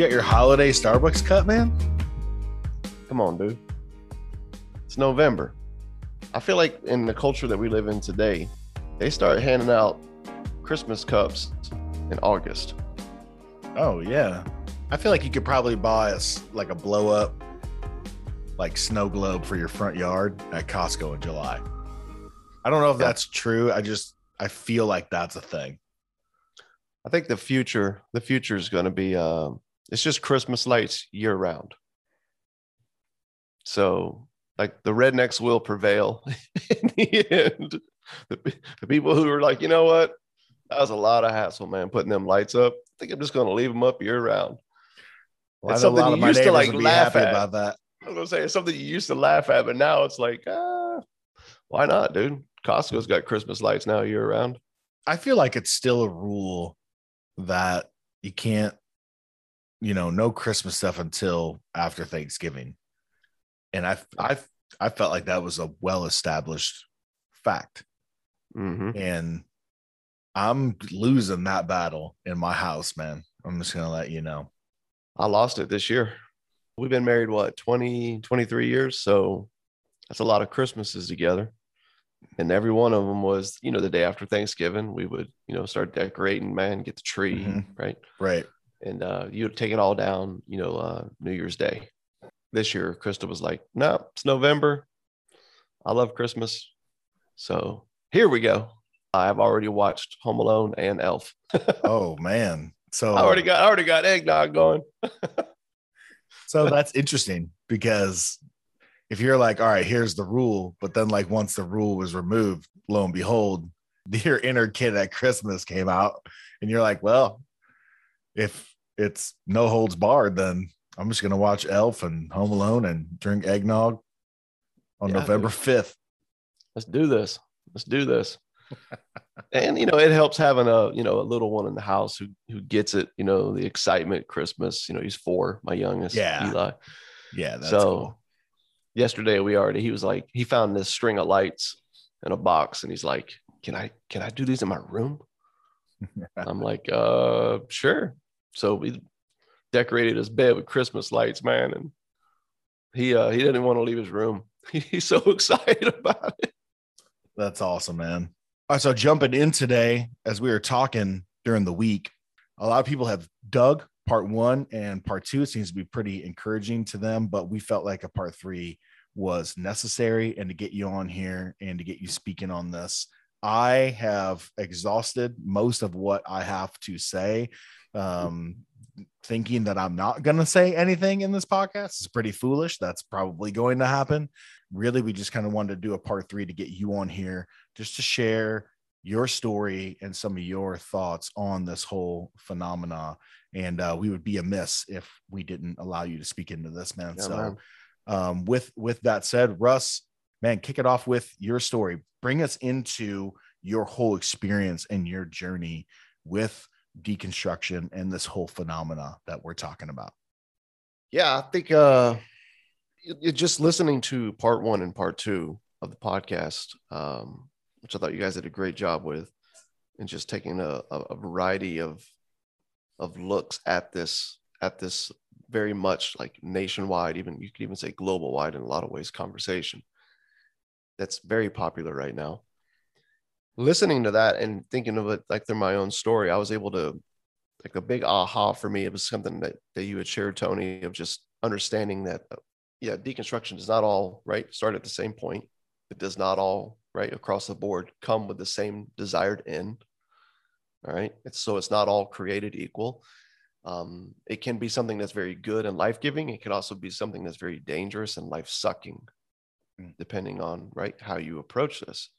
You got your holiday Starbucks cup, man? Come on, dude. It's November. I feel like in the culture that we live in today, they start handing out Christmas cups in August. Oh yeah. I feel like you could probably buy us like a blow up like snow globe for your front yard at Costco in July. I don't know if that's true. I just I feel like that's a thing. I think the future, the future is going to be, uh, it's just Christmas lights year round. So, like the rednecks will prevail in the end. The, the people who are like, you know what, that was a lot of hassle, man, putting them lights up. I think I'm just going to leave them up year round. Well, It's something lot you used to, like, laugh at. about that. I was gonna say it's something you used to laugh at, but now it's like, ah, why not, dude? Costco's got Christmas lights now year round. I feel like it's still a rule that you can't, you know, no Christmas stuff until after Thanksgiving. And I I I felt like that was a well established fact. Mm-hmm. And I'm losing that battle in my house, man. I'm just gonna let you know. I lost it this year. We've been married, what, 20, 23 years? So that's a lot of Christmases together. And every one of them was, you know, the day after Thanksgiving, we would, you know, start decorating, man, get the tree, Mhm. right? Right. And uh, you take it all down, you know, uh, New Year's Day. This year, Krista was like, no, it's November. I love Christmas. So here we go. I've already watched Home Alone and Elf. Oh man. So I already got I already got eggnog going. so that's interesting because if you're like, all right, here's the rule, but then like once the rule was removed, lo and behold, your inner kid at Christmas came out, and you're like, well, if it's no holds barred, then I'm just gonna watch Elf and Home Alone and drink eggnog on Yeah, November. 5th. Let's do this. Let's do this. and you know, it helps having a you know a little one in the house who who gets it. You know, the excitement, Christmas. You know, he's four, my youngest. Yeah. Eli. Yeah, that's so cool. yesterday we already he was like he found this string of lights in a box and he's like can i can i do these in my room i'm like uh sure so we decorated his bed with christmas lights man and he uh he didn't want to leave his room he's so excited about it That's awesome, man. All right, so jumping in today, as we were talking during the week, a lot of people have dug part one and part two. It seems to be pretty encouraging to them, but we felt like a part three was necessary and to get you on here and to get you speaking on this. I have exhausted most of what I have to say. Um, thinking that I'm not going to say anything in this podcast is pretty foolish. That's probably going to happen really we just kind of wanted to do a part three to get you on here just to share your story and some of your thoughts on this whole phenomena and uh, we would be amiss if we didn't allow you to speak into this man Yeah, so man. um, with with that said russ man kick it off with your story. Bring us into your whole experience and your journey with deconstruction and this whole phenomena that we're talking about. Yeah i think uh just listening to part one and part two of the podcast um which i thought you guys did a great job with and just taking a, a, variety of of looks at this at this very much like nationwide even you could even say global wide in a lot of ways conversation that's very popular right now. Listening to that and thinking of it like they're my own story i was able to like a big aha for me it was something that, that you had shared tony of just understanding that uh, yeah deconstruction does not all right start at the same point. It does not all right across the board come with the same desired end all right? It's so it's not all created equal. Um, it can be something that's very good and life-giving. It can also be something that's very dangerous and life-sucking Mm. Depending on right how you approach this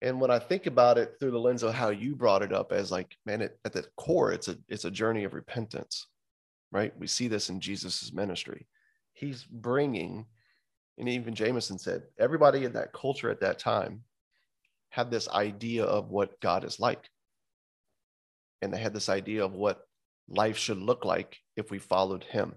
And when I think about it through the lens of how you brought it up as like, man, it, at the core, it's a it's a journey of repentance, right? We see this in Jesus's ministry. He's bringing, and even Jameson said, everybody in that culture at that time had this idea of what God is like, and they had this idea of what life should look like if we followed Him.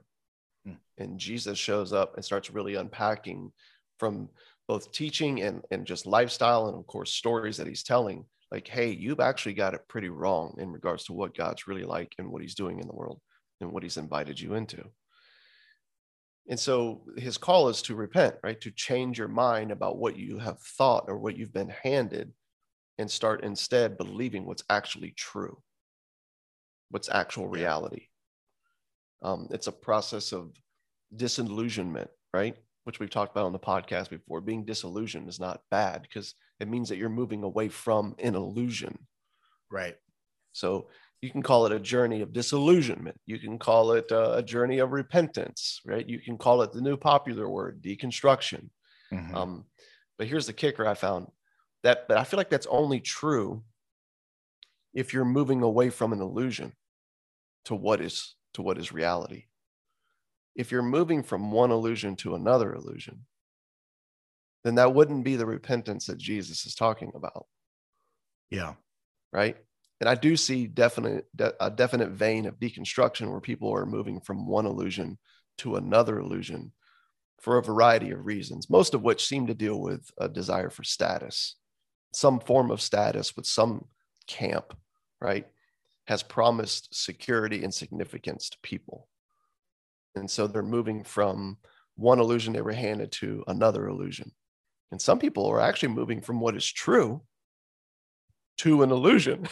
Hmm. And Jesus shows up and starts really unpacking from both teaching and, and just lifestyle and of course stories that he's telling like hey you've actually got it pretty wrong in regards to what god's really like and what he's doing in the world and what he's invited you into. And so his call is to repent right? To change your mind about what you have thought or what you've been handed and start instead believing what's actually true what's actual reality. Um, it's a process of disillusionment right which we've talked about on the podcast before, being disillusioned is not bad because it means that you're moving away from an illusion. Right. So you can call it a journey of disillusionment. You can call it a journey of repentance, right? You can call it the new popular word, deconstruction. Mm-hmm. Um, but here's the kicker I found that, but I feel like that's only true if you're moving away from an illusion to what is to what is reality if you're moving from one illusion to another illusion, then that wouldn't be the repentance that Jesus is talking about. Yeah. Right. And I do see definite a definite vein of deconstruction where people are moving from one illusion to another illusion for a variety of reasons, most of which seem to deal with a desire for status, some form of status with some camp, right, has promised security and significance to people. And so they're moving from one illusion they were handed to another illusion. And some people are actually moving from what is true to an illusion,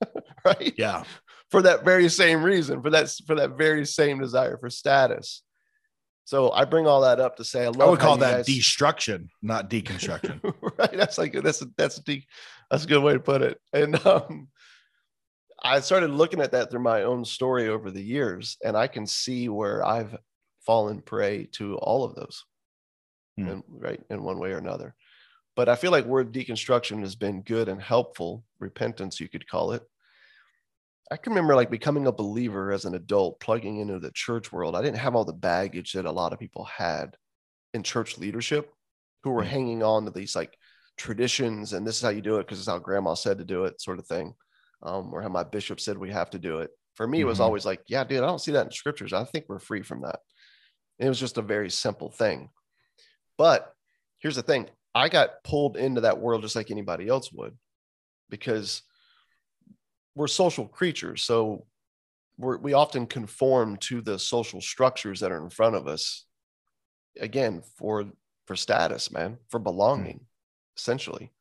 right? Yeah. For that very same reason, for that for that very same desire for status. So I bring all that up to say I love. I would call that guys... destruction, not deconstruction. right. That's like that's a, that's a de- that's a good way to put it. And um, I started looking at that through my own story over the years, and I can see where I've fallen prey to all of those, in, right, in one way or another. But I feel like word deconstruction has been good and helpful, repentance, you could call it. I can remember like becoming a believer as an adult, plugging into the church world. I didn't have all the baggage that a lot of people had in church leadership who were hmm. hanging on to these like traditions and this is how you do it because it's how grandma said to do it, sort of thing um, or how my bishop said we have to do it. For me, it was mm-hmm. always like, yeah, dude, I don't see that in scriptures. I think we're free from that. And it was just a very simple thing. But here's the thing I got pulled into that world just like anybody else would because we're social creatures. So we're, we often conform to the social structures that are in front of us. Again, for for status, man, for belonging, mm-hmm. essentially.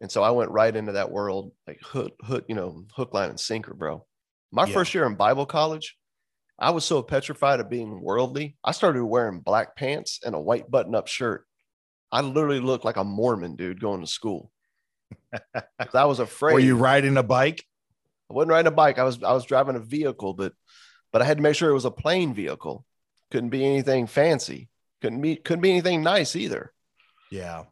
And so I went right into that world, like hook, hook, you know, hook, line, and sinker, bro. My yeah. first year in Bible college, I was so petrified of being worldly. I started wearing black pants and a white button up shirt. I literally looked like a Mormon dude going to school. I was afraid. Were you riding a bike? I wasn't riding a bike. I was I was driving a vehicle, but but I had to make sure it was a plain vehicle. Couldn't be anything fancy. Couldn't be couldn't be anything nice either. Yeah.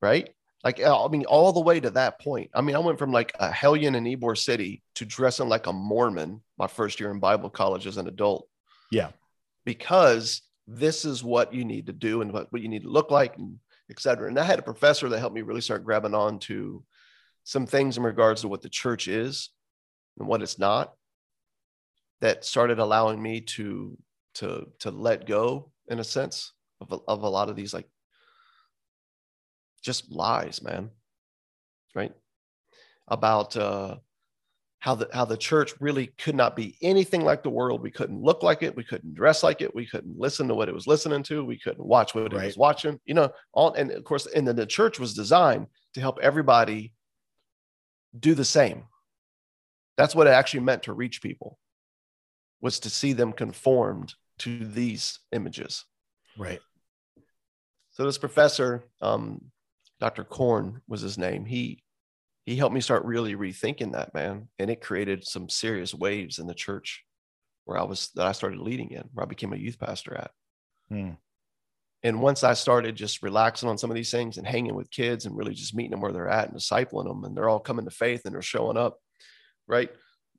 Right. Like, uh, I mean, all the way to that point. I mean, I went from like a hellion in Ybor City to dressing like a Mormon my first year in Bible college as an adult. Yeah. Because this is what you need to do and what, what you need to look like and et cetera. And I had a professor that helped me really start grabbing on to some things in regards to what the church is and what it's not that started allowing me to to to let go in a sense of a, of a lot of these like just lies, man. Right? About uh, how the how the church really could not be anything like the world. We couldn't look like it. We couldn't dress like it. We couldn't listen to what it was listening to. We couldn't watch what right. it was watching. You know, all and of course, and then the church was designed to help everybody do the same. That's what it actually meant to reach people was to see them conformed to these images. Right. So this professor, um, Dr. Korn was his name. He he helped me start really rethinking that man, and it created some serious waves in the church where I was that I started leading in, where I became a youth pastor at. Hmm. And once I started just relaxing on some of these things and hanging with kids and really just meeting them where they're at and discipling them, and they're all coming to faith and they're showing up, right?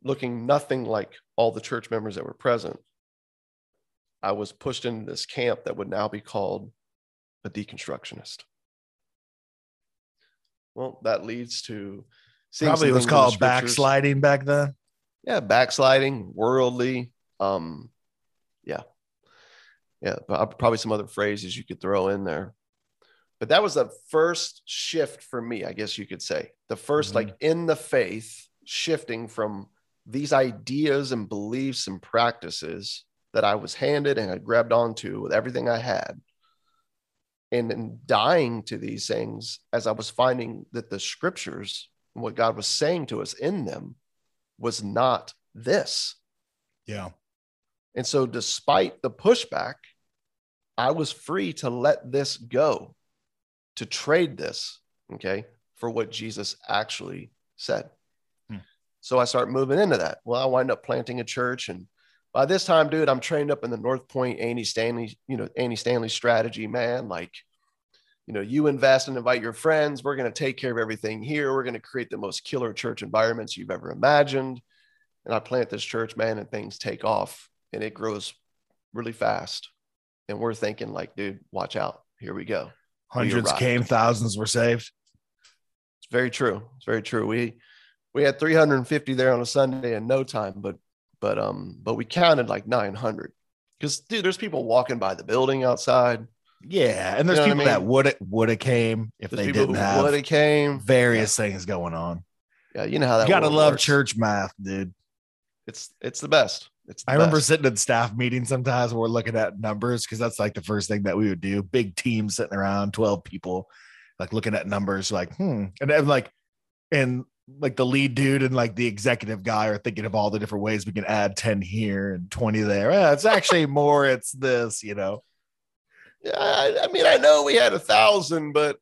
Looking nothing like all the church members that were present. I was pushed into this camp that would now be called a deconstructionist. Well, that leads to probably was called backsliding back then. Yeah, backsliding, worldly. Um, yeah, yeah, probably some other phrases you could throw in there. But that was the first shift for me, I guess you could say. The 1st mm-hmm. like in the faith, shifting from these ideas and beliefs and practices that I was handed and had grabbed onto with everything I had and in dying to these things as I was finding that the scriptures and what God was saying to us in them was not this. Yeah. And so, despite the pushback, I was free to let this go, to trade this, okay, for what Jesus actually said. Hmm. So I start moving into that. Well, I wind up planting a church and by this time, dude, I'm trained up in the North Point Andy Stanley, you know, Andy Stanley strategy, man. Like, you know, you invest and invite your friends. We're going to take care of everything here. We're going to create the most killer church environments you've ever imagined. And I plant this church, man, and things take off and it grows really fast. And we're thinking, like, dude, watch out. Here we go. Hundreds came, thousands were saved. It's very true. It's very true. We we had 350 there on a Sunday in no time, but but um but we counted like 900 because dude there's people walking by the building outside yeah and there's you know people I mean? that would have would have came if there's they didn't have would have came various yeah. things going on yeah you know how that you gotta love works. church math dude it's it's the best it's the i best. remember sitting in staff meetings sometimes where we're looking at numbers because that's like the first thing that we would do big team sitting around 12 people like looking at numbers like hmm and then like and like the lead dude and like the executive guy are thinking of all the different ways we can add 10 here and 20 there. Yeah, it's actually more, it's this, you know. Yeah, I, I mean, I know we had a thousand, but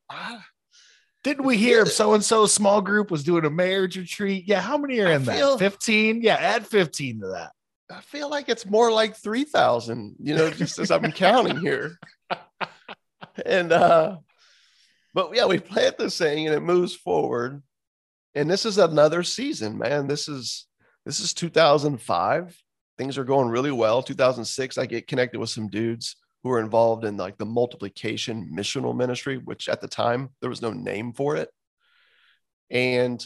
didn't we hear so and so small group was doing a marriage retreat? Yeah, how many are in feel, that? 15? Yeah, add 15 to that. I feel like it's more like 3,000, you know, just as I'm counting here. And, uh, but yeah, we plant this thing and it moves forward and this is another season, man. This is this is 2005. Things are going really well. 2006, I get connected with some dudes who were involved in like the multiplication missional ministry, which at the time there was no name for it. And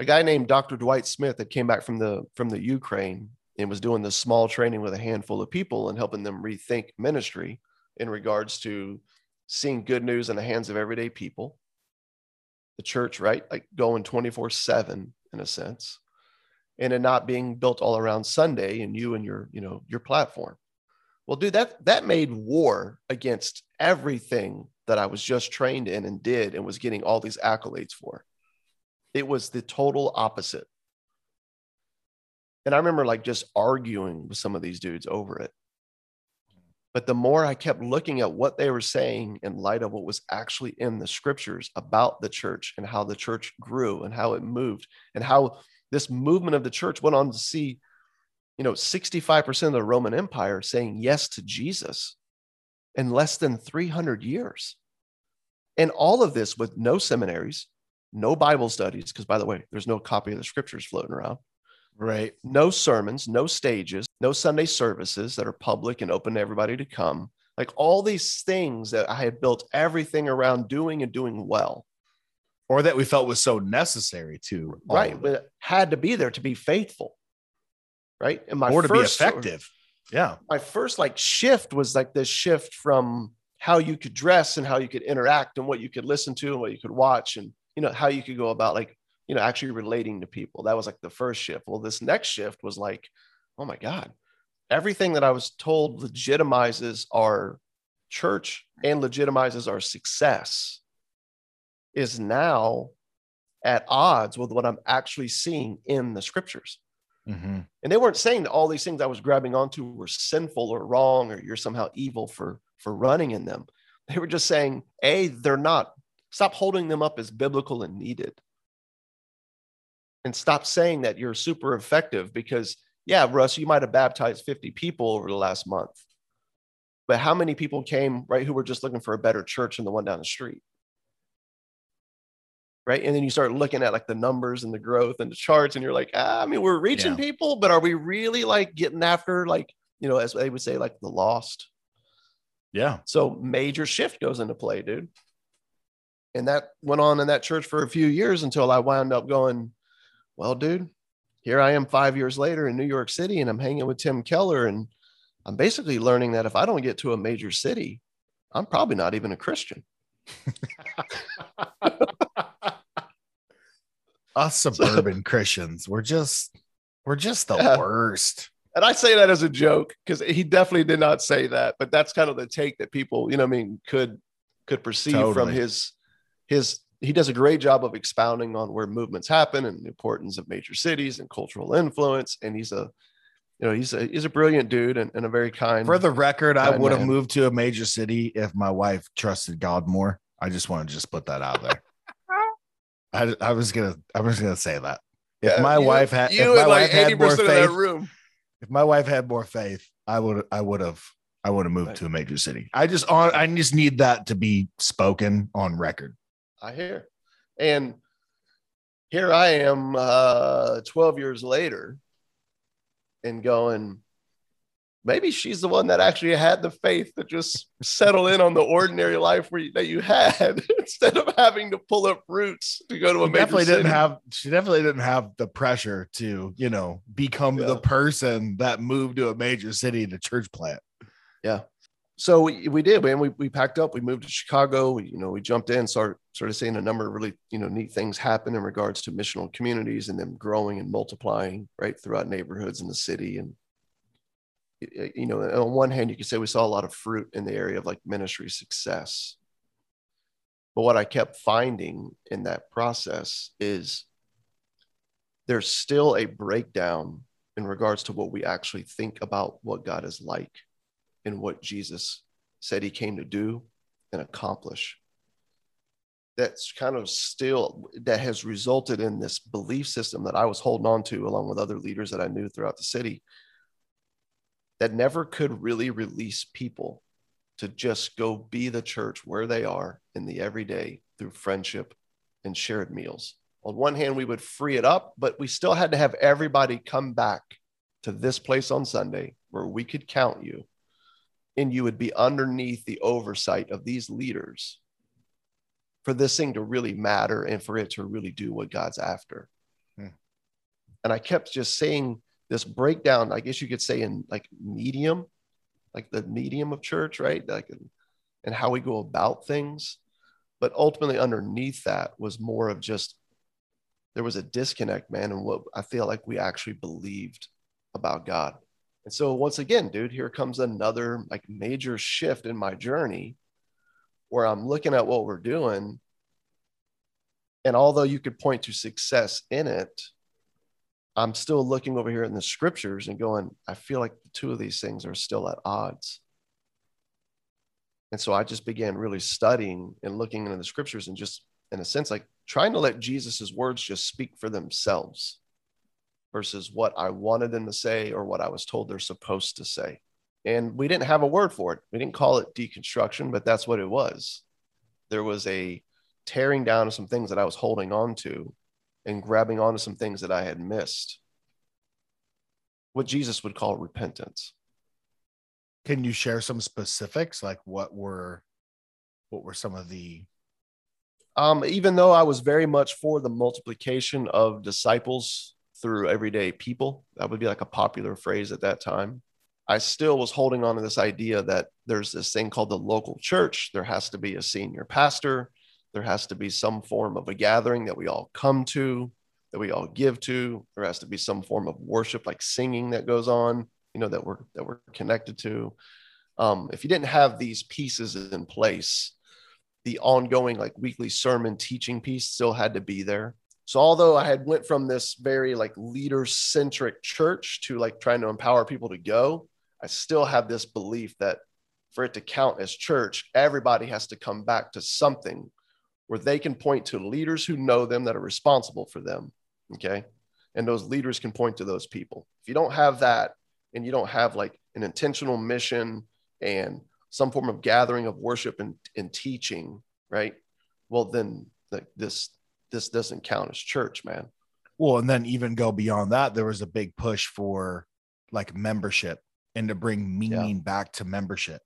a guy named Dr. Dwight Smith that came back from the from the Ukraine and was doing this small training with a handful of people and helping them rethink ministry in regards to seeing good news in the hands of everyday people the church, right? Like going 24 7 in a sense, and it not being built all around Sunday and you and your, you know, your platform. Well, dude, that that made war against everything that I was just trained in and did and was getting all these accolades for. It was the total opposite. And I remember like just arguing with some of these dudes over it. But the more I kept looking at what they were saying in light of what was actually in the scriptures about the church and how the church grew and how it moved and how this movement of the church went on to see, you know, 65% of the Roman Empire saying yes to Jesus in less than 300 years. And all of this with no seminaries, no Bible studies, because by the way, there's no copy of the scriptures floating around. Right. No sermons, no stages, no Sunday services that are public and open to everybody to come. Like all these things that I had built everything around doing and doing well. Or that we felt was so necessary to. Right. But it had to be there to be faithful. Right. And my or to first, be effective. Yeah. My first like shift was like this shift from how you could dress and how you could interact and what you could listen to and what you could watch and you know how you could go about like you know, actually relating to people. That was like the first shift. Well, this next shift was like, oh my God, everything that I was told legitimizes our church and legitimizes our success is now at odds with what I'm actually seeing in the scriptures. Mm-hmm. And they weren't saying that all these things I was grabbing onto were sinful or wrong or you're somehow evil for for running in them. They were just saying, A, they're not. Stop holding them up as biblical and needed and stop saying that you're super effective because yeah russ you might have baptized 50 people over the last month. But how many people came right who were just looking for a better church than the one down the street? Right? And then you start looking at like the numbers and the growth and the charts and you're like ah, i mean we're reaching Yeah. people but are we really like getting after like you know as they would say like the lost? Yeah. so major shift goes into play dude. And that went on in that church for a few years until i wound up going well dude here i am five years later in new york city and i'm hanging with tim keller and i'm basically learning that if i don't get to a major city i'm probably not even a christian Us suburban Christians, we're just we're just the Yeah. worst. and I say that as a joke because he definitely did not say that, but that's kind of the take that people, you know, what I mean, could could perceive from his his. He does a great job of expounding on where movements happen and the importance of major cities and cultural influence. And he's a, you know, he's a he's a brilliant dude and, and a very kind. For the record, I would have moved to a major city if my wife trusted God more. I just want to just put that out there. I, I was gonna I was gonna say that. If Yeah, my you- wife had you if my like wife had more 80% of that faith, room. if my wife had more faith, I would I would have I would have moved Right. to a major city. I just on I just need that to be spoken on record. I hear. And here I am uh 12 years later and going, maybe she's the one that actually had the faith to just settle in on the ordinary life where you, that you had instead of having to pull up roots to go to a She major definitely didn't city. have she definitely didn't have the pressure to, you know, become the person that moved to a major city to church plant. So we, we did man. We, we packed up. We moved to chicago. We, you know we jumped in started sort of seeing a number of really you know neat things happen in regards to missional communities and them growing and multiplying right throughout neighborhoods in the city. And you know on one hand you could say we saw a lot of fruit in the area of like ministry success. But what i kept finding in that process is there's still a breakdown in regards to what we actually think about what god is like in what Jesus said he came to do and accomplish. That's kind of still that has resulted in this belief system that I was holding on to along with other leaders that I knew throughout the city that never could really release people to just go be the church where they are in the everyday through friendship and shared meals. On one hand, we would free it up, but we still had to have everybody come back to this place on Sunday where we could count you and you would be underneath the oversight of these leaders for this thing to really matter and for it to really do what God's after. Hmm. And I kept just saying this breakdown, I guess you could say in like medium, like the medium of church, right? Like and how we go about things. But ultimately underneath that was more of just there was a disconnect, man, and what I feel like we actually believed about God. And so once again, dude, here comes another like major shift in my journey where I'm looking at what we're doing. And although you could point to success in it, I'm still looking over here in the scriptures and going, I feel like the two of these things are still at odds. And so I just began really studying and looking into the scriptures and just, in a sense, like trying to let Jesus's words just speak for themselves versus what I wanted them to say or what I was told they're supposed to say. And we didn't have a word for it. We didn't call it deconstruction, but that's what it was. There was a tearing down of some things that I was holding on to and grabbing onto some things that I had missed. What Jesus would call repentance. Can you share some specifics like what were what were some of the Um, even though I was very much for the multiplication of disciples through everyday people, that would be like a popular phrase at that time. I still was holding on to this idea that there's this thing called the local church. There has to be a senior pastor. There has to be some form of a gathering that we all come to, that we all give to. There has to be some form of worship, like singing that goes on, you know, that we're that we're connected to. Um, if you didn't have these pieces in place, the ongoing like weekly sermon teaching piece still had to be there. So although I had went from this very like leader centric church to like trying to empower people to go, I still have this belief that for it to count as church, everybody has to come back to something where they can point to leaders who know them that are responsible for them. Okay. And those leaders can point to those people. If you don't have that and you don't have like an intentional mission and some form of gathering of worship and, and teaching, right? Well, then like this this doesn't count as church, man. Well, and then even go beyond that, there was a big push for like membership and to bring meaning yeah. back to membership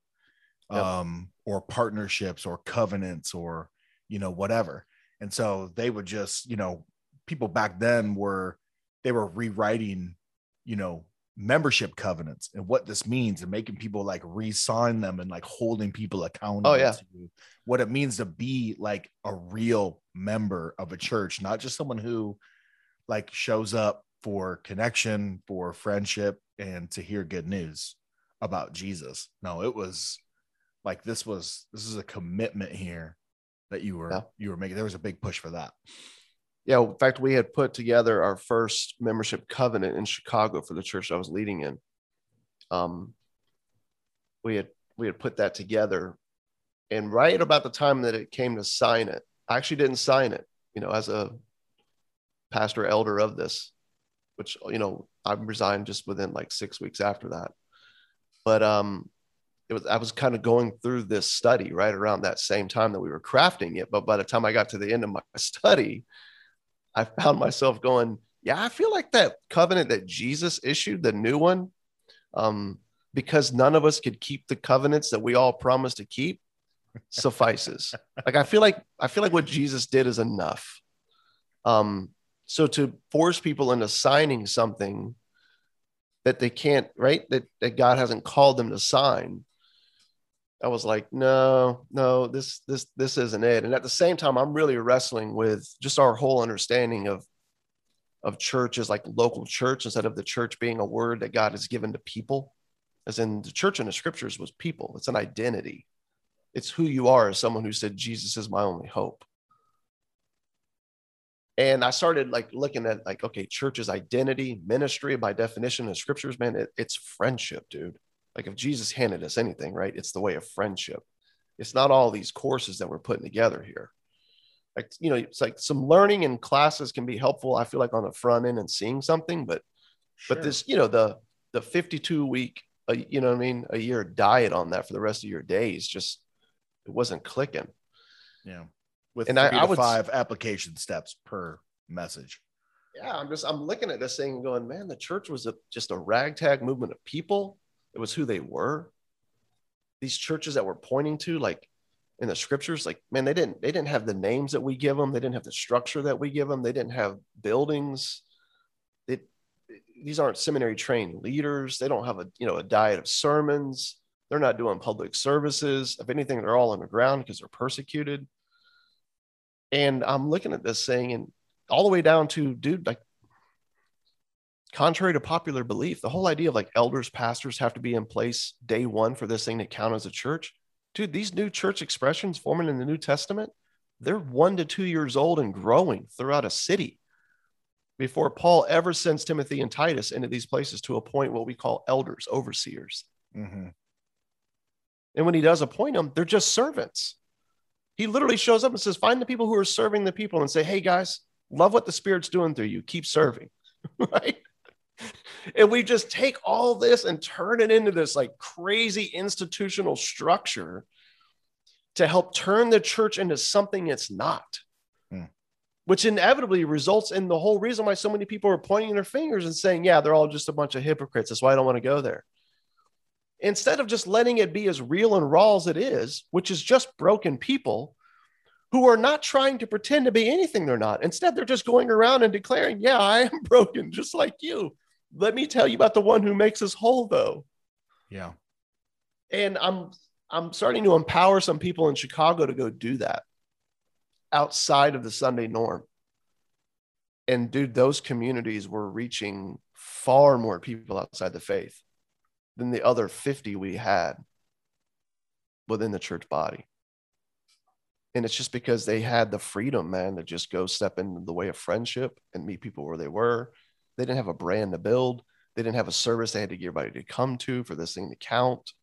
um, or partnerships or covenants or, you know, whatever. And so they would just, you know, people back then were, they were rewriting, you know, membership covenants and what this means and making people like re-sign them and like holding people oh, accountable oh, yeah. to what it means to be like a real member of a church, not just someone who like shows up for connection, for friendship, and to hear good news about Jesus. No, it was like this was this is a commitment here that you were yeah. you were making. There was a big push for that. Yeah, in fact, we had put together our first membership covenant in Chicago for the church I was leading in. Um, we had we had put that together, and right about the time that it came to sign it, I actually didn't sign it. You know, as a pastor elder of this, which you know I resigned just within like six weeks after that. But um, it was I was kind of going through this study right around that same time that we were crafting it. But by the time I got to the end of my study, I found myself going, yeah, I feel like that covenant that Jesus issued, the new one, um, because none of us could keep the covenants that we all promised to keep, suffices. like I feel like I feel like what Jesus did is enough. Um, so to force people into signing something that they can't, right? That that God hasn't called them to sign, I was like, no, no, this this this isn't it. And at the same time, I'm really wrestling with just our whole understanding of of church as like local church instead of the church being a word that God has given to people. As in the church in the scriptures was people. It's an identity. It's who you are as someone who said, Jesus is my only hope. And I started like looking at like, okay, church's identity, ministry by definition in scriptures, man, it, it's friendship, dude. Like if Jesus handed us anything, right? It's the way of friendship. It's not all these courses that we're putting together here. Like, you know, it's like some learning and classes can be helpful, I feel like on the front end and seeing something, but sure. but this, you know, the the 52 week, uh, you know what I mean, a year diet on that for the rest of your days just it wasn't clicking. Yeah. With and I, I would five application steps per message. Yeah, I'm just I'm looking at this thing and going, man, the church was a, just a ragtag movement of people it was who they were. These churches that we're pointing to, like in the scriptures, like man, they didn't they didn't have the names that we give them. They didn't have the structure that we give them. They didn't have buildings. They, these aren't seminary trained leaders. They don't have a you know a diet of sermons. They're not doing public services. If anything, they're all underground because they're persecuted. And I'm looking at this thing, and all the way down to dude, like contrary to popular belief, the whole idea of like elders, pastors have to be in place day one for this thing to count as a church. Dude, these new church expressions forming in the New Testament, they're one to two years old and growing throughout a city before Paul ever sends Timothy and Titus into these places to appoint what we call elders, overseers. Mm-hmm. And when he does appoint them, they're just servants. He literally shows up and says, Find the people who are serving the people and say, Hey guys, love what the Spirit's doing through you. Keep serving. right? And we just take all this and turn it into this like crazy institutional structure to help turn the church into something it's not hmm. which inevitably results in the whole reason why so many people are pointing their fingers and saying yeah they're all just a bunch of hypocrites that's why i don't want to go there instead of just letting it be as real and raw as it is which is just broken people who are not trying to pretend to be anything they're not. Instead, they're just going around and declaring, Yeah, I am broken, just like you. Let me tell you about the one who makes us whole, though. Yeah. And I'm I'm starting to empower some people in Chicago to go do that outside of the Sunday norm. And dude, those communities were reaching far more people outside the faith than the other 50 we had within the church body. And it's just because they had the freedom, man, to just go step into the way of friendship and meet people where they were they didn't have a brand to build. They didn't have a service they had to get everybody to come to for this thing to count.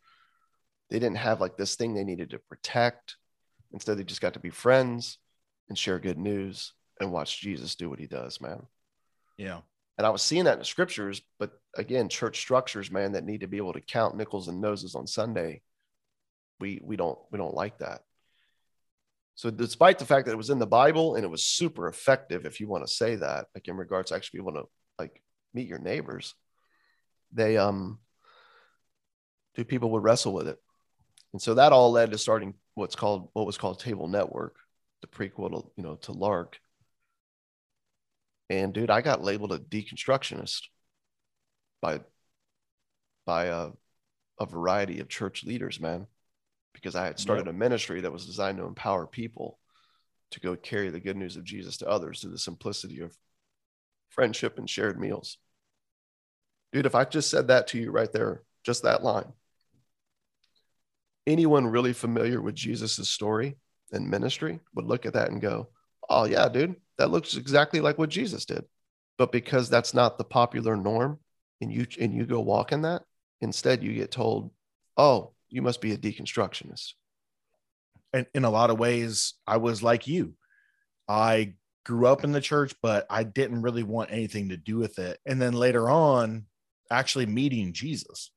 They didn't have like this thing they needed to protect. Instead, they just got to be friends and share good news and watch Jesus do what he does, man. Yeah. And I was seeing that in the scriptures, but again, church structures, man, that need to be able to count nickels and noses on Sunday. we we don't we don't like that. So despite the fact that it was in the Bible and it was super effective, if you want to say that, like in regards to actually being able to like meet your neighbors, they um do people would wrestle with it. And so that all led to starting what's called what was called Table Network, the prequel to, you know, to Lark. And dude, I got labeled a deconstructionist by by a, a variety of church leaders, man, because I had started yep. a ministry that was designed to empower people to go carry the good news of Jesus to others through the simplicity of friendship and shared meals. Dude, if I just said that to you right there, just that line, anyone really familiar with Jesus' story and ministry would look at that and go, Oh, yeah, dude, that looks exactly like what Jesus did. But because that's not the popular norm and you and you go walk in that, instead you get told, Oh, you must be a deconstructionist. And in a lot of ways, I was like you. I grew up in the church, but I didn't really want anything to do with it. And then later on, actually meeting Jesus,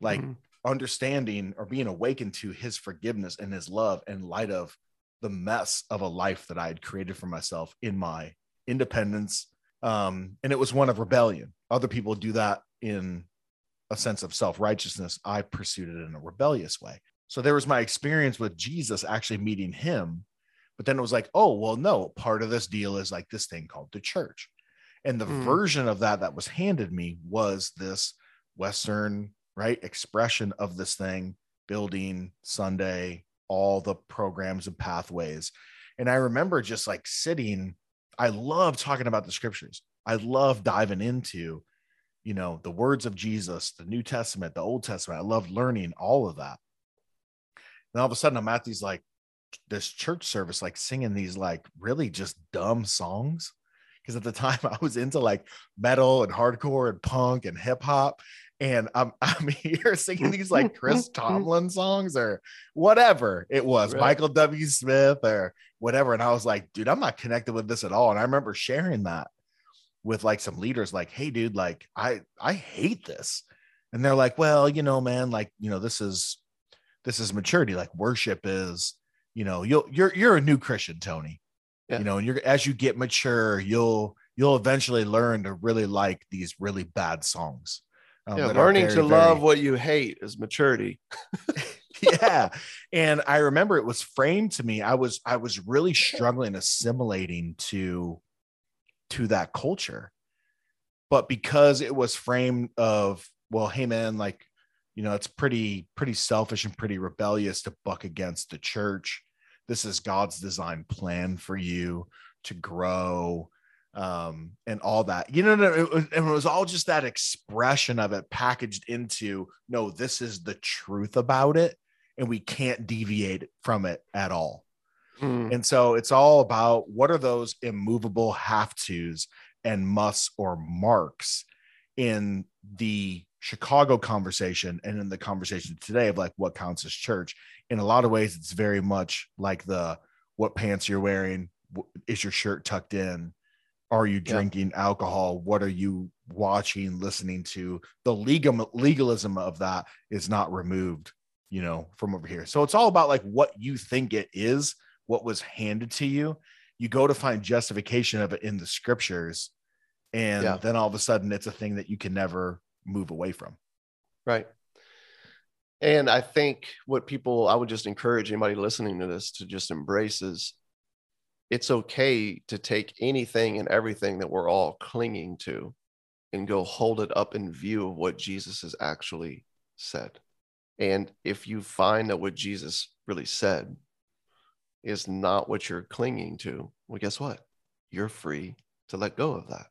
like mm-hmm. understanding or being awakened to his forgiveness and his love in light of the mess of a life that I had created for myself in my independence. Um, and it was one of rebellion. Other people do that in a sense of self righteousness. I pursued it in a rebellious way. So there was my experience with Jesus actually meeting him. But then it was like, oh, well, no, part of this deal is like this thing called the church. And the mm. version of that that was handed me was this Western, right, expression of this thing, building Sunday, all the programs and pathways. And I remember just like sitting, I love talking about the scriptures. I love diving into, you know, the words of Jesus, the New Testament, the Old Testament. I love learning all of that. And all of a sudden, I'm at these like this church service, like singing these like really just dumb songs because at the time I was into like metal and hardcore and punk and hip hop. And I'm I'm here singing these like Chris Tomlin songs or whatever it was, right. Michael W. Smith or whatever. And I was like, dude, I'm not connected with this at all. And I remember sharing that with like some leaders, like, hey, dude, like I I hate this. And they're like, well, you know, man, like, you know, this is this is maturity. Like worship is, you know, you'll you're you're a new Christian, Tony yeah. you know and you're as you get mature you'll you'll eventually learn to really like these really bad songs um, yeah, learning very, to very... love what you hate is maturity yeah and i remember it was framed to me i was i was really struggling assimilating to to that culture but because it was framed of well hey man like you know it's pretty pretty selfish and pretty rebellious to buck against the church. This is God's design plan for you to grow um and all that. You know it was, it was all just that expression of it packaged into no this is the truth about it and we can't deviate from it at all. Mm. and so it's all about what are those immovable have tos and musts or marks in the Chicago conversation and in the conversation today of like what counts as church. In a lot of ways, it's very much like the what pants you're wearing, is your shirt tucked in, are you drinking yeah. alcohol, what are you watching, listening to. The legal legalism of that is not removed, you know, from over here. So it's all about like what you think it is, what was handed to you. You go to find justification of it in the scriptures, and yeah. then all of a sudden it's a thing that you can never move away from. Right. And I think what people, I would just encourage anybody listening to this to just embrace is it's okay to take anything and everything that we're all clinging to and go hold it up in view of what Jesus has actually said. And if you find that what Jesus really said is not what you're clinging to, well, guess what? You're free to let go of that.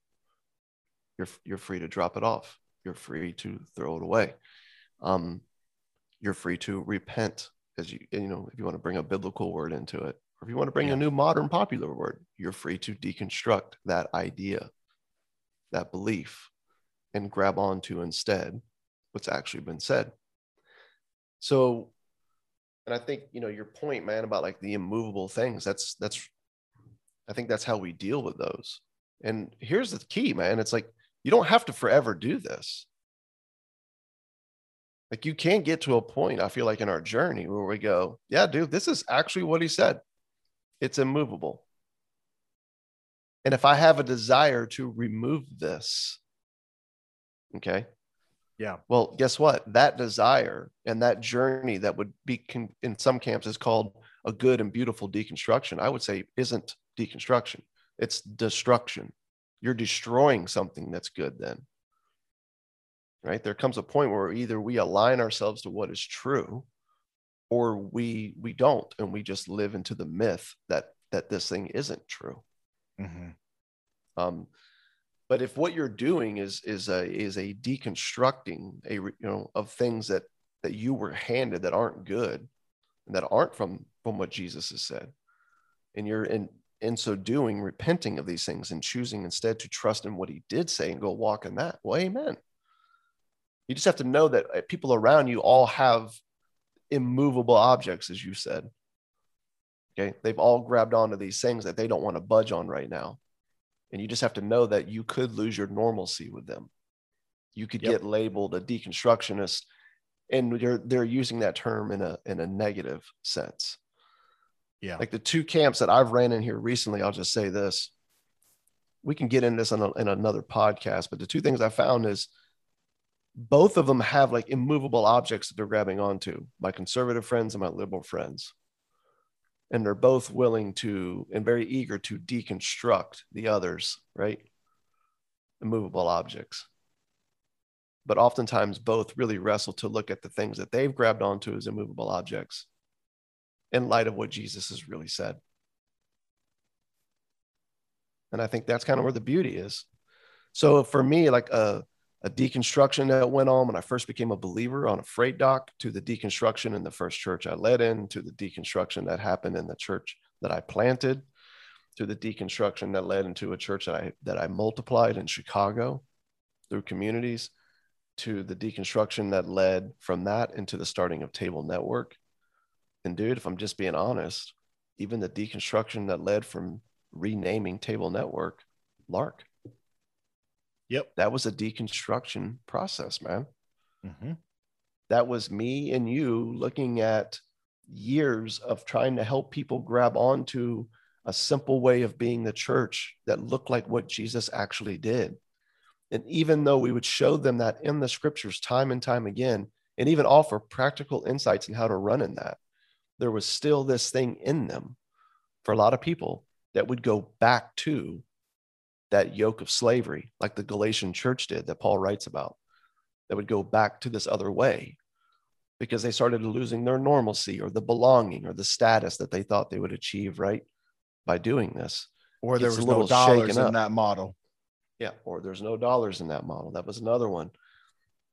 You're, you're free to drop it off you're free to throw it away. Um, you're free to repent, as you you know, if you want to bring a biblical word into it, or if you want to bring yeah. a new modern popular word, you're free to deconstruct that idea, that belief, and grab onto instead what's actually been said. So, and I think you know your point, man, about like the immovable things. That's that's, I think that's how we deal with those. And here's the key, man. It's like you don't have to forever do this. Like you can't get to a point, I feel like, in our journey where we go, yeah, dude, this is actually what he said. It's immovable. And if I have a desire to remove this, okay. Yeah. Well, guess what? That desire and that journey that would be con- in some camps is called a good and beautiful deconstruction. I would say isn't deconstruction, it's destruction. You're destroying something that's good then right there comes a point where either we align ourselves to what is true or we we don't and we just live into the myth that that this thing isn't true mm-hmm. um but if what you're doing is is a is a deconstructing a you know of things that that you were handed that aren't good and that aren't from from what jesus has said and you're in in so doing repenting of these things and choosing instead to trust in what he did say and go walk in that well amen you just have to know that uh, people around you all have immovable objects, as you said. Okay. They've all grabbed onto these things that they don't want to budge on right now. And you just have to know that you could lose your normalcy with them. You could yep. get labeled a deconstructionist, and they're they're using that term in a in a negative sense. Yeah. Like the two camps that I've ran in here recently, I'll just say this. We can get into this in, a, in another podcast, but the two things I found is both of them have like immovable objects that they're grabbing onto. My conservative friends and my liberal friends. And they're both willing to and very eager to deconstruct the others right? Immovable objects. But oftentimes both really wrestle to look at the things that they've grabbed onto as immovable objects in light of what jesus has really said and i think that's kind of where the beauty is so for me like a a deconstruction that went on when I first became a believer on a freight dock to the deconstruction in the first church I led in to the deconstruction that happened in the church that I planted to the deconstruction that led into a church that I that I multiplied in Chicago through communities to the deconstruction that led from that into the starting of Table Network. And dude, if I'm just being honest, even the deconstruction that led from renaming Table Network, Lark Yep. That was a deconstruction process, man. Mm-hmm. That was me and you looking at years of trying to help people grab onto a simple way of being the church that looked like what Jesus actually did. And even though we would show them that in the scriptures time and time again, and even offer practical insights in how to run in that, there was still this thing in them for a lot of people that would go back to that yoke of slavery, like the Galatian church did that Paul writes about, that would go back to this other way because they started losing their normalcy or the belonging or the status that they thought they would achieve, right? By doing this. Or there was no dollars in that model. Yeah. Or there's no dollars in that model. That was another one.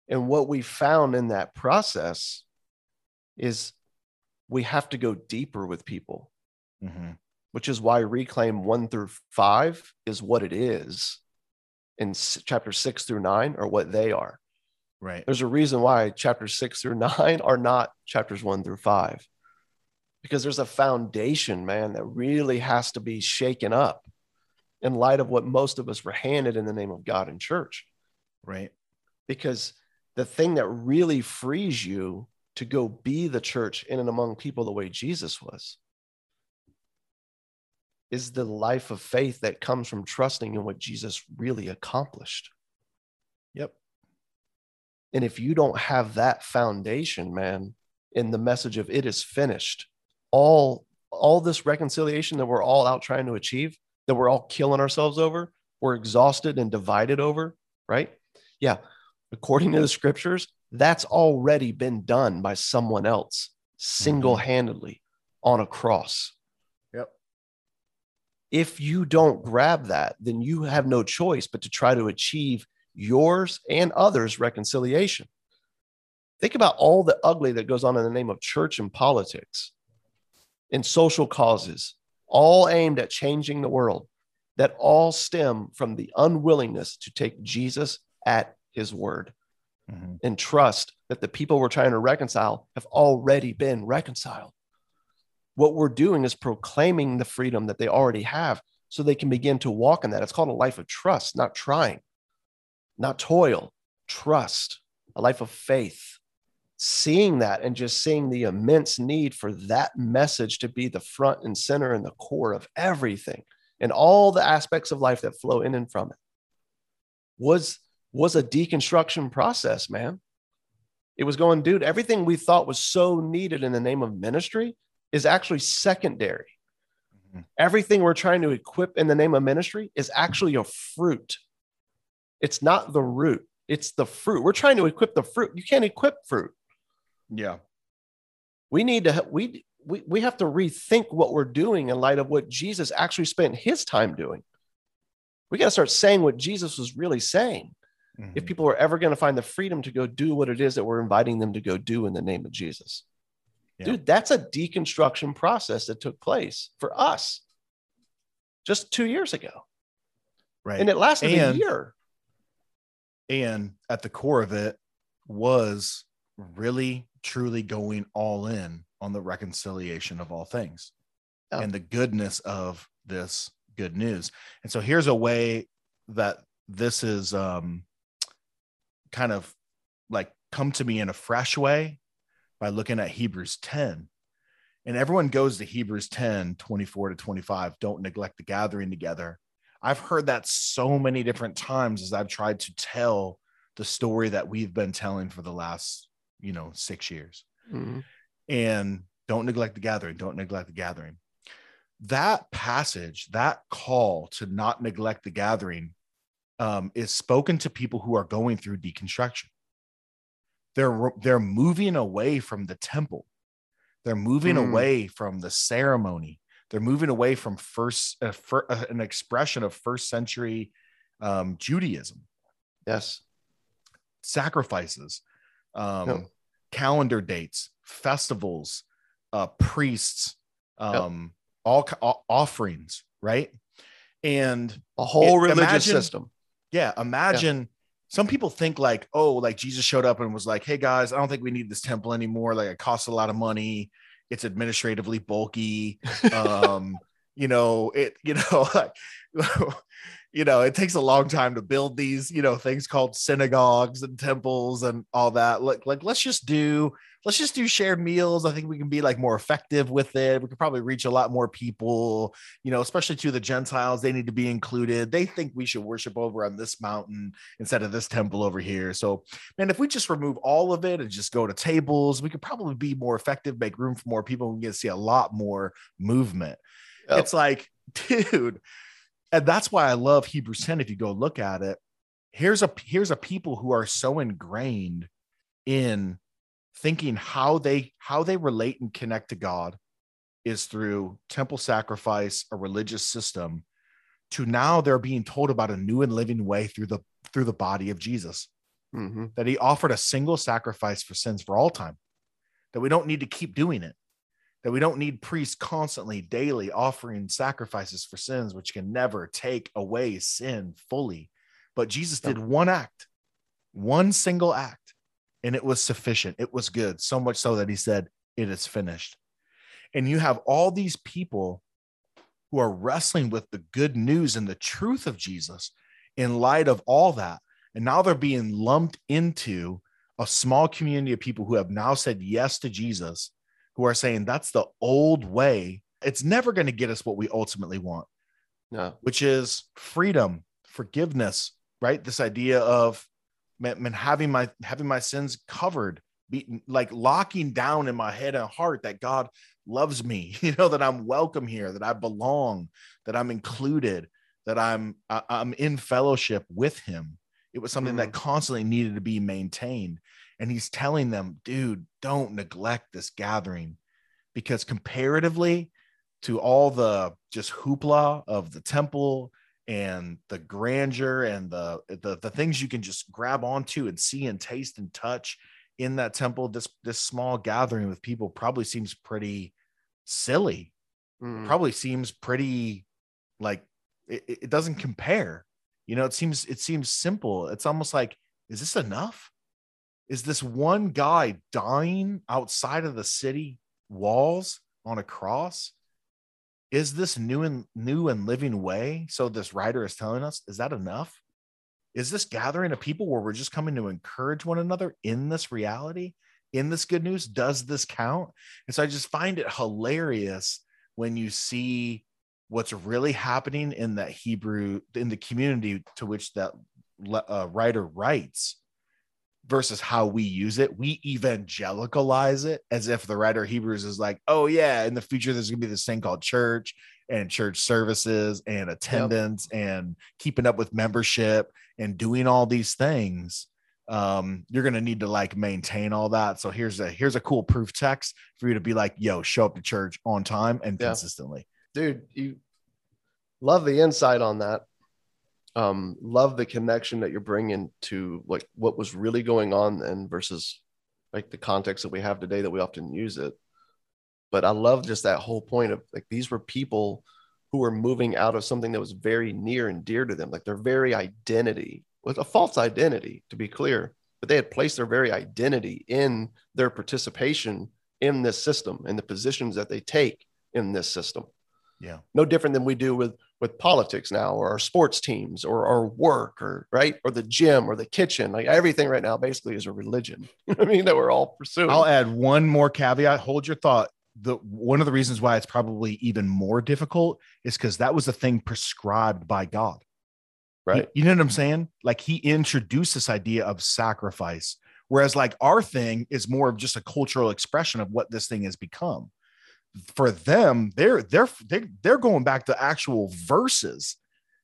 And what we found in that process is we have to go deeper with people. Mm-hmm. Which is why reclaim one through five is what it is and chapter six through nine are what they are. Right. There's a reason why chapters six through nine are not chapters one through five. Because there's a foundation man that really has to be shaken up in light of what most of us were handed in the name of god and church. Right. Because the thing that really frees you to go be the church in and among people the way jesus was is the life of faith that comes from trusting in what Jesus really accomplished. Yep. And if you don't have that foundation, man, in the message of it is finished, all all this reconciliation that we're all out trying to achieve, that we're all killing ourselves over, we're exhausted and divided over, right? Yeah. According to the scriptures, that's already been done by someone else mm-hmm. single-handedly on a cross Yep. if you don't grab that, then you have no choice but to try to achieve yours and others' reconciliation. Think about all the ugly that goes on in the name of church and politics and social causes, all aimed at changing the world, that all stem from the unwillingness to take Jesus at his word mm-hmm. and trust that the people we're trying to reconcile have already been reconciled what we're doing is proclaiming the freedom that they already have so they can begin to walk in that. It's called a life of trust, not trying, not toil, trust, a life of faith. seeing that and just seeing the immense need for that message to be the front and center and the core of everything and all the aspects of life that flow in and from it was was a deconstruction process man it was going dude everything we thought was so needed in the name of ministry is actually secondary mm-hmm. everything we're trying to equip in the name of ministry is actually a fruit it's not the root it's the fruit we're trying to equip the fruit you can't equip fruit yeah. We need to we we we have to rethink what we're doing in light of what Jesus actually spent his time doing. We got to start saying what Jesus was really saying. Mm-hmm. If people are ever going to find the freedom to go do what it is that we're inviting them to go do in the name of Jesus. Yeah. Dude, that's a deconstruction process that took place for us just 2 years ago. Right. And it lasted and, a year. And at the core of it was really truly going all in on the reconciliation of all things oh. and the goodness of this good news. And so here's a way that this is um, kind of like come to me in a fresh way by looking at Hebrews 10. And everyone goes to Hebrews 10, 24 to 25. Don't neglect the gathering together. I've heard that so many different times as I've tried to tell the story that we've been telling for the last you know six years mm-hmm. and don't neglect the gathering don't neglect the gathering that passage that call to not neglect the gathering um, is spoken to people who are going through deconstruction they're they're moving away from the temple they're moving mm. away from the ceremony they're moving away from first uh, for, uh, an expression of first century um, judaism yes sacrifices um, no. calendar dates, festivals, uh, priests, um, all, all, offerings, right? And a whole it, religious imagine, system. Yeah, imagine. Yeah. Some people think like, oh, like Jesus showed up and was like, "Hey guys, I don't think we need this temple anymore. Like, it costs a lot of money. It's administratively bulky. um, you know, it, you know, like, you know, it takes a long time to build these, you know, things called synagogues and temples and all that. Like, like let's just do, let's just do shared meals. I think we can be like more effective with it. We could probably reach a lot more people, you know, especially to the Gentiles. They need to be included. They think we should worship over on this mountain instead of this temple over here. So, man, if we just remove all of it and just go to tables, we could probably be more effective, make room for more people. We can see a lot more movement. Yep. It's like, dude, and that's why I love Hebrews 10. If you go look at it, here's a here's a people who are so ingrained in thinking how they how they relate and connect to God is through temple sacrifice, a religious system, to now they're being told about a new and living way through the through the body of Jesus. Mm-hmm. That he offered a single sacrifice for sins for all time. That we don't need to keep doing it that we don't need priests constantly, daily offering sacrifices for sins, which can never take away sin fully. But Jesus did one act, one single act, and it was sufficient. It was good, so much so that he said, It is finished. And you have all these people who are wrestling with the good news and the truth of Jesus in light of all that. And now they're being lumped into a small community of people who have now said yes to Jesus who are saying that's the old way. It's never going to get us what we ultimately want. No. Which is freedom, forgiveness, right? This idea of man, man having my having my sins covered, be, like locking down in my head and heart that God loves me, you know, that I'm welcome here, that I belong, that I'm included, that I'm I, am i am in fellowship with him. It was something mm. that constantly needed to be maintained and he's telling them, dude, don't neglect this gathering because comparatively to all the just hoopla of the temple and the grandeur and the, the the things you can just grab onto and see and taste and touch in that temple this this small gathering with people probably seems pretty silly mm. probably seems pretty like it, it doesn't compare you know it seems it seems simple. It's almost like is this enough? Is this one guy dying outside of the city walls on a cross? Is this new and new and living way? So this writer is telling us is that enough? Is this gathering of people where we're just coming to encourage one another in this reality in this good news? Does this count? And so I just find it hilarious when you see what's really happening in that Hebrew in the community to which that uh, writer writes versus how we use it. We evangelicalize it as if the writer Hebrews is like, oh yeah, in the future there's gonna be this thing called church and church services and attendance yep. and keeping up with membership and doing all these things. Um, you're gonna need to like maintain all that. So here's a here's a cool proof text for you to be like, yo, show up to church on time and yeah. consistently. Dude, you love the insight on that um, love the connection that you're bringing to like what was really going on then versus like the context that we have today that we often use it. But I love just that whole point of like these were people who were moving out of something that was very near and dear to them, like their very identity was a false identity, to be clear, but they had placed their very identity in their participation in this system and the positions that they take in this system. Yeah. No different than we do with with politics now or our sports teams or our work or right? Or the gym or the kitchen. Like everything right now basically is a religion. I mean? That we're all pursuing. I'll add one more caveat. Hold your thought. The one of the reasons why it's probably even more difficult is because that was the thing prescribed by god. Right. you, you know what i'm saying? Like he introduced this idea of sacrifice whereas like our thing is more of just a cultural expression of what this thing has become for them, they're they're they're, they're going back to actual verses.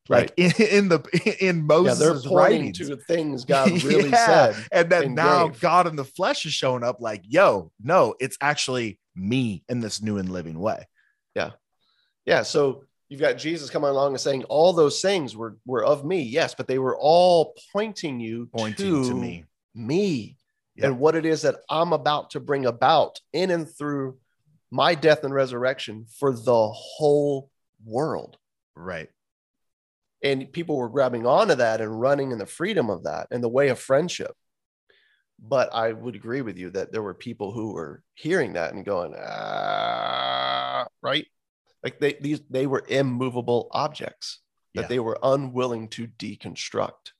Like in, in the in Moses' yeah, they're pointing writings. to things God really yeah. said, and then and now gave. God in the flesh is showing up. Like, yo, no, it's actually me in this new and living way. Yeah, yeah. So you've got Jesus coming along and saying all those things were were of me, yes, but they were all pointing you pointing to, to me, me, and what it is that I'm about to bring about in and through my death and resurrection for the whole world. Right. And people were grabbing onto that and running in the freedom of that and the way of friendship. But I would agree with you that there were people who were hearing that and going, ah, right? Like they these they were immovable objects that yeah. they were unwilling to deconstruct.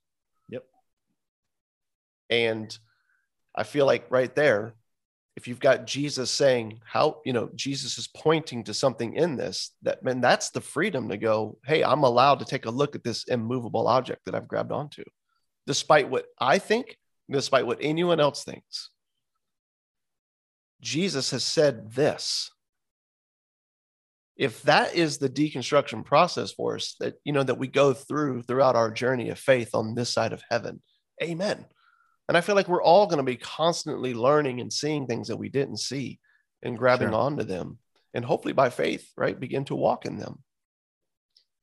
Yep. And I feel like right there, if you've got Jesus saying how, you know, Jesus is pointing to something in this, that man, that's the freedom to go, hey, I'm allowed to take a look at this immovable object that I've grabbed onto, despite what I think, despite what anyone else thinks. Jesus has said this. If that is the deconstruction process for us that, you know, that we go through throughout our journey of faith on this side of heaven, amen. And I feel like we're all going to be constantly learning and seeing things that we didn't see and grabbing sure. onto them. And hopefully by faith, right, begin to walk in them.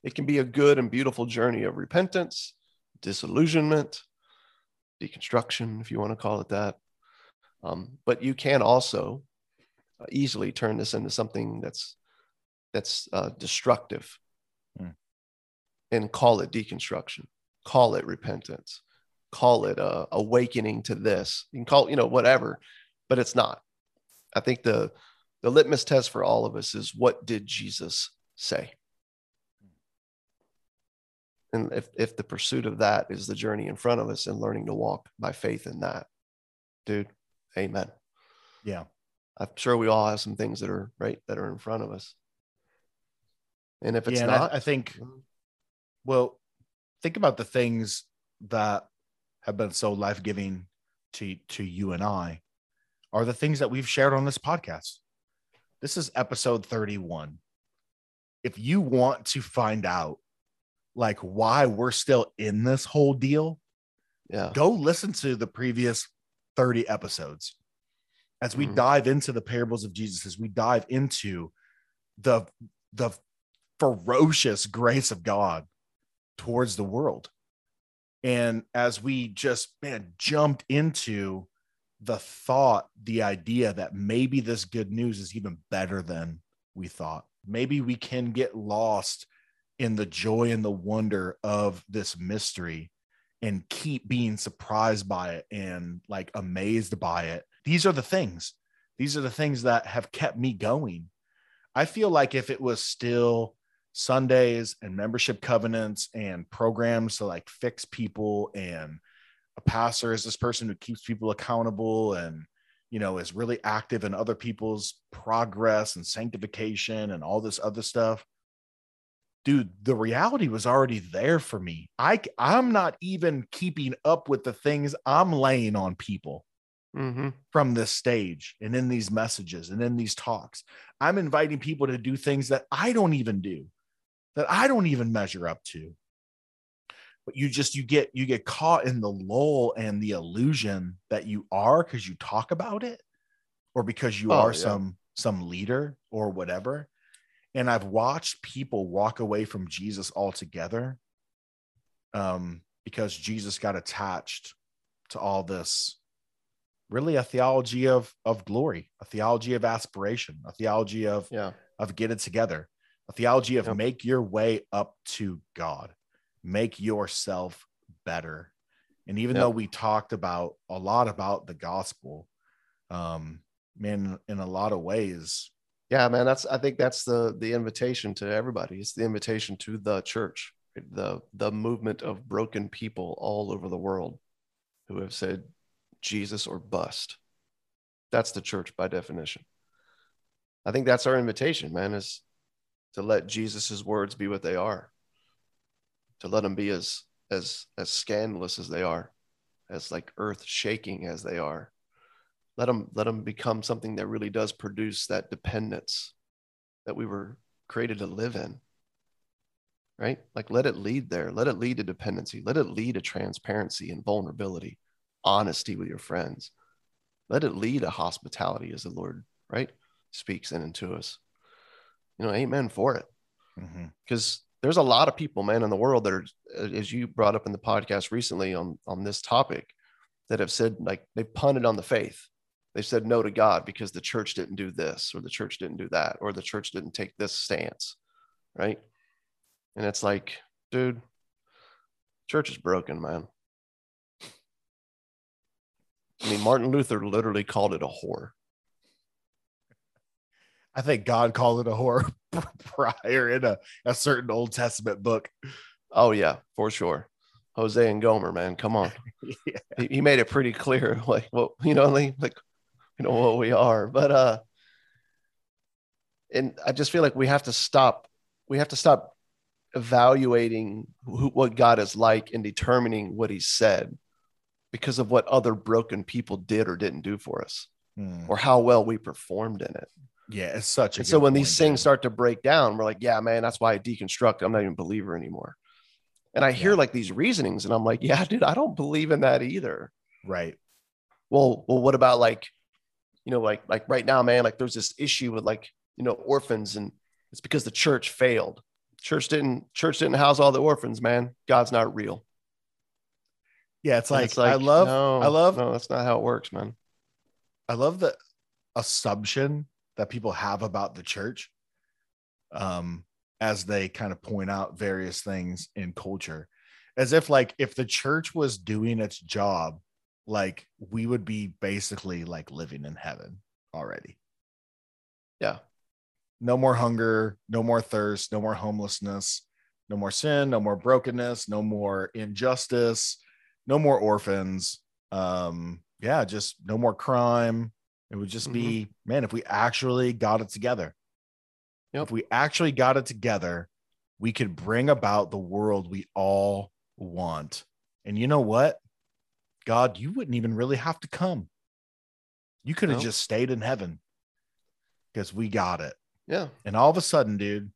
It can be a good and beautiful journey of repentance, disillusionment, deconstruction, if you want to call it that. Um, but you can also uh, easily turn this into something that's that's uh, destructive mm. and call it deconstruction, call it repentance, call it a awakening to this. You can call it, you know, whatever, but it's not. I think the the litmus test for all of us is what did Jesus say? And if if the pursuit of that is the journey in front of us and learning to walk by faith in that, dude, amen. Yeah. I'm sure we all have some things that are right that are in front of us. And if it's yeah, not, I, I think, mm-hmm. well, think about the things that have been so life giving to to you and I are the things that we've shared on this podcast. This is episode 31. If you want to find out like why we're still in this whole deal, yeah. Go listen to the previous 30 episodes. As we mm. dive into the parables of Jesus, as we dive into the the ferocious grace of God towards the world and as we just man jumped into the thought, the idea that maybe this good news is even better than we thought. Maybe we can get lost in the joy and the wonder of this mystery and keep being surprised by it and like amazed by it. These are the things. These are the things that have kept me going. I feel like if it was still Sundays and membership covenants and programs to like fix people and a pastor is this person who keeps people accountable and you know, is really active in other people's progress and sanctification and all this other stuff. Dude, the reality was already there for me. I I'm not even keeping up with the things I'm laying on people Mm-hmm. from this stage and in these messages and in these talks. I'm inviting people to do things that I don't even do, that I don't even measure up to. But you just you get you get caught in the lull and the illusion that you are because you talk about it or because you Oh, are yeah. some some leader or whatever. And I've watched people walk away from Jesus altogether um, because Jesus got attached to all this really a theology of of glory a theology of aspiration a theology of Yeah. of get it together a theology of Yep. make your way up to god make yourself better and even Yep. though we talked about a lot about the gospel um man in a lot of ways Yeah, man. That's I think that's the the invitation to everybody. It's the invitation to the church, the the movement of broken people all over the world who have said Jesus or bust. That's the church by definition. I think that's our invitation, man, is to let Jesus's words be what they are. To let them be as as as scandalous as they are, as like earth shaking as they are. Let them let them become something that really does produce that dependence that we were created to live in right? Like let it lead there. Let it lead to dependency. Let it lead to transparency and vulnerability honesty with your friends. Let it lead to hospitality as the lord right speaks in and to us you know amen for it. Mm-hmm. Because there's a lot of people man in the world that are as you brought up in the podcast recently on on this topic that have said like they punted on the faith. They said no to god because the church didn't do this or the church didn't do that or the church didn't take this stance right? And it's like dude church is broken man. I mean martin luther literally called it a whore i think god called it a horror prior in a, a certain old testament book. Oh yeah for sure. Hosea and gomer man come on. Yeah. he, he made it pretty clear like what you know like, like you know what we are. But uh and i just feel like we have to stop we have to stop evaluating who, what god is like and determining what he said because of what other broken people did or didn't do for us Hmm. or how well we performed in it yeah it's such a and so when these things start to break down we're like yeah man that's why i deconstruct. I'm not even a believer anymore. And i hear Yeah. like these reasonings and i'm like yeah dude i don't believe in that either. Right. Well well what about like you know like like right now man like there's this issue with like you know orphans and it's because the church failed. Church didn't church didn't house all the orphans man. God's not real. Yeah it's And like, i love no, i love no that's not how it works man. I love the assumption that people have about the church um, as they kind of point out various things in culture, as if like if the church was doing its job, like we would be basically like living in heaven already. Yeah. No more hunger, no more thirst, no more homelessness, no more sin, no more brokenness, no more injustice, no more orphans. Um, yeah, just no more crime. It would just mm-hmm. be, man, if we actually got it together. Yep. If we actually got it together, we could bring about the world we all want. And you know what? God, you wouldn't even really have to come. You could have No. just stayed in heaven because we got it. yeah And all of a sudden, dude,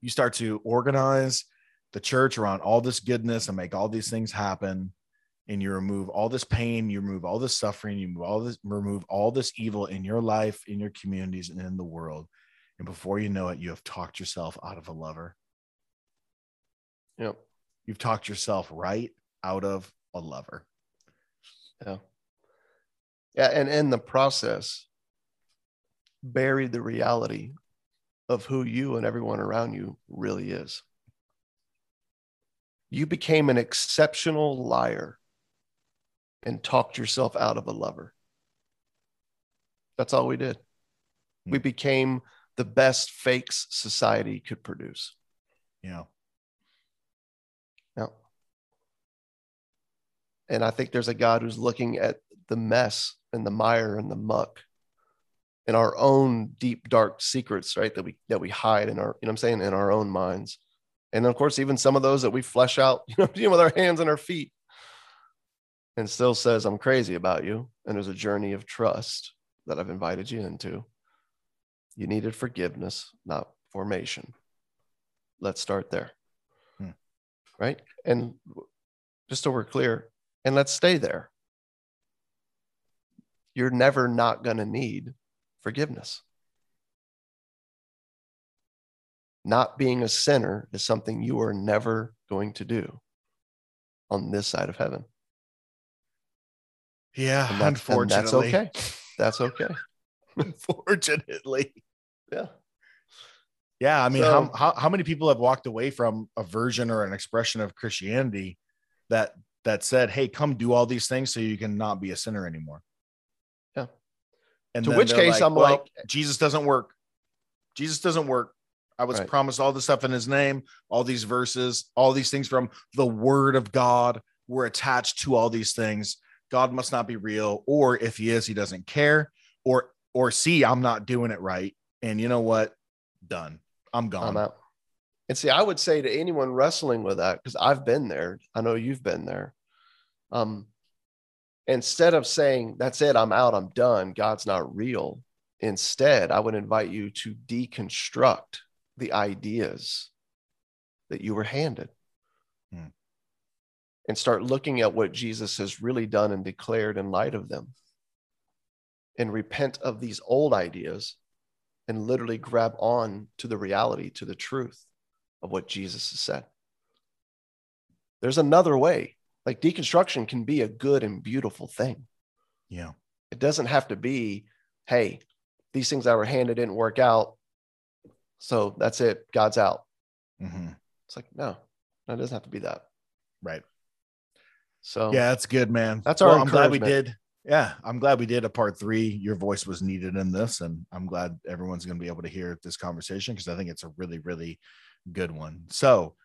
you start to organize the church around all this goodness and make all these things happen. And you remove all this pain, you remove all this suffering, you remove all this, remove all this evil in your life, in your communities, and in the world. And before you know it, you have talked yourself out of a lover. yep You've talked yourself right out of a lover. yeah yeah and in the process buried the reality of who you and everyone around you really is you became an exceptional liar and talked yourself out of a lover that's all we did we Hmm. became the best fakes society could produce Yeah. Yeah. And I think there's a God who's looking at the mess and the mire and the muck and our own deep dark secrets right that we that we hide in our you know what i'm saying in our own minds and of course even some of those that we flesh out you know with our hands and our feet and still says i'm crazy about you and there's a journey of trust that i've invited you into you needed forgiveness not formation let's start there Hmm. right and just so we're clear and let's stay there you're never not going to need forgiveness. Not being a sinner is something you are never going to do on this side of heaven. Yeah, And that's, and unfortunately. that's okay. That's okay. Unfortunately. Yeah. Yeah, I mean, So- how, how how many people have walked away from a version or an expression of Christianity that that said, "Hey, come do all these things so you can not be a sinner anymore." Yeah. And To which case I'm "Well, like- Jesus doesn't work. Jesus doesn't work. I was Right. promised all this stuff in His name, all these verses, all these things from the Word of God. We're attached to all these things. God must not be real, or if He is, He doesn't care, or or see, I'm not doing it right. And you know what? Done. I'm gone. I'm out. And see, I would say to anyone wrestling with that, because I've been there, I know you've been there. Um, instead of saying, that's it, I'm out, I'm done, God's not real, instead, I would invite you to deconstruct the ideas that you were handed. And start looking at what Jesus has really done and declared in light of them and repent of these old ideas and literally grab on to the reality, to the truth of what Jesus has said. There's another way. Like deconstruction can be a good and beautiful thing. Yeah. It doesn't have to be, hey, these things that were handed didn't work out. So that's it. God's out. hmm It's like, no, no, it doesn't have to be that. Right. So Yeah, that's good, man. That's our I'm glad we did. Yeah, I'm glad we did a part three. Your voice was needed in this, and I'm glad everyone's going to be able to hear this conversation because I think it's a really, really good one. So,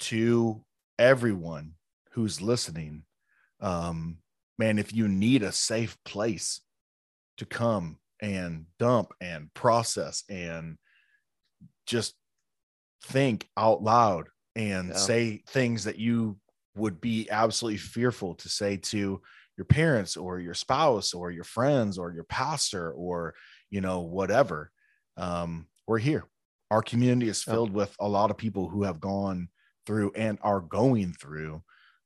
to everyone who's listening, um, man, if you need a safe place to come and dump and process and just think out loud and Yeah. say things that you would be absolutely fearful to say to your parents or your spouse or your friends or your pastor or you know whatever. Um we're here. Our community is filled with a lot of people who have gone through and are going through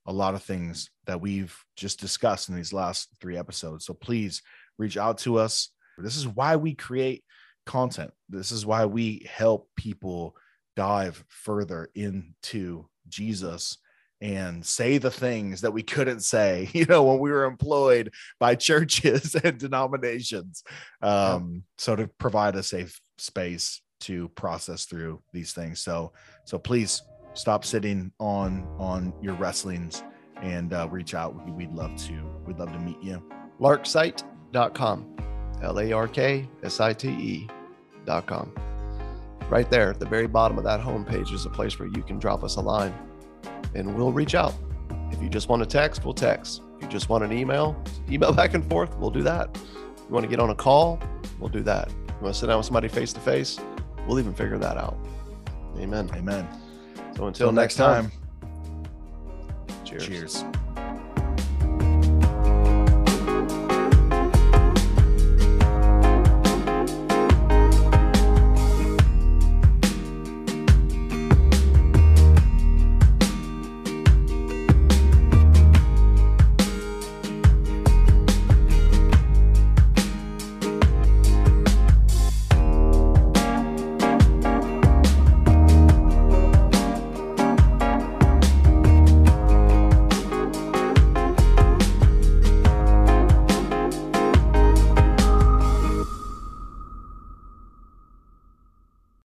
a lot of things that we've just discussed in these last three episodes. So please reach out to us. This is why we create content. This is why we help people dive further into jesus and say the things that we couldn't say, you know, when we were employed by churches and denominations. Um, so to provide a safe space to process through these things. So, so please stop sitting on on your wrestlings and uh, reach out. We- We'd love to. We'd love to meet you. larksite.com. L A R K S I T E.com. Right there at the very bottom of that homepage is a place where you can drop us a line and we'll reach out. If you just want to text, we'll text. If you just want an email, email back and forth, we'll do that. You want to get on a call, we'll do that. You want to sit down with somebody face to face, we'll even figure that out. Amen. Amen. So until Till next time, cheers. Cheers.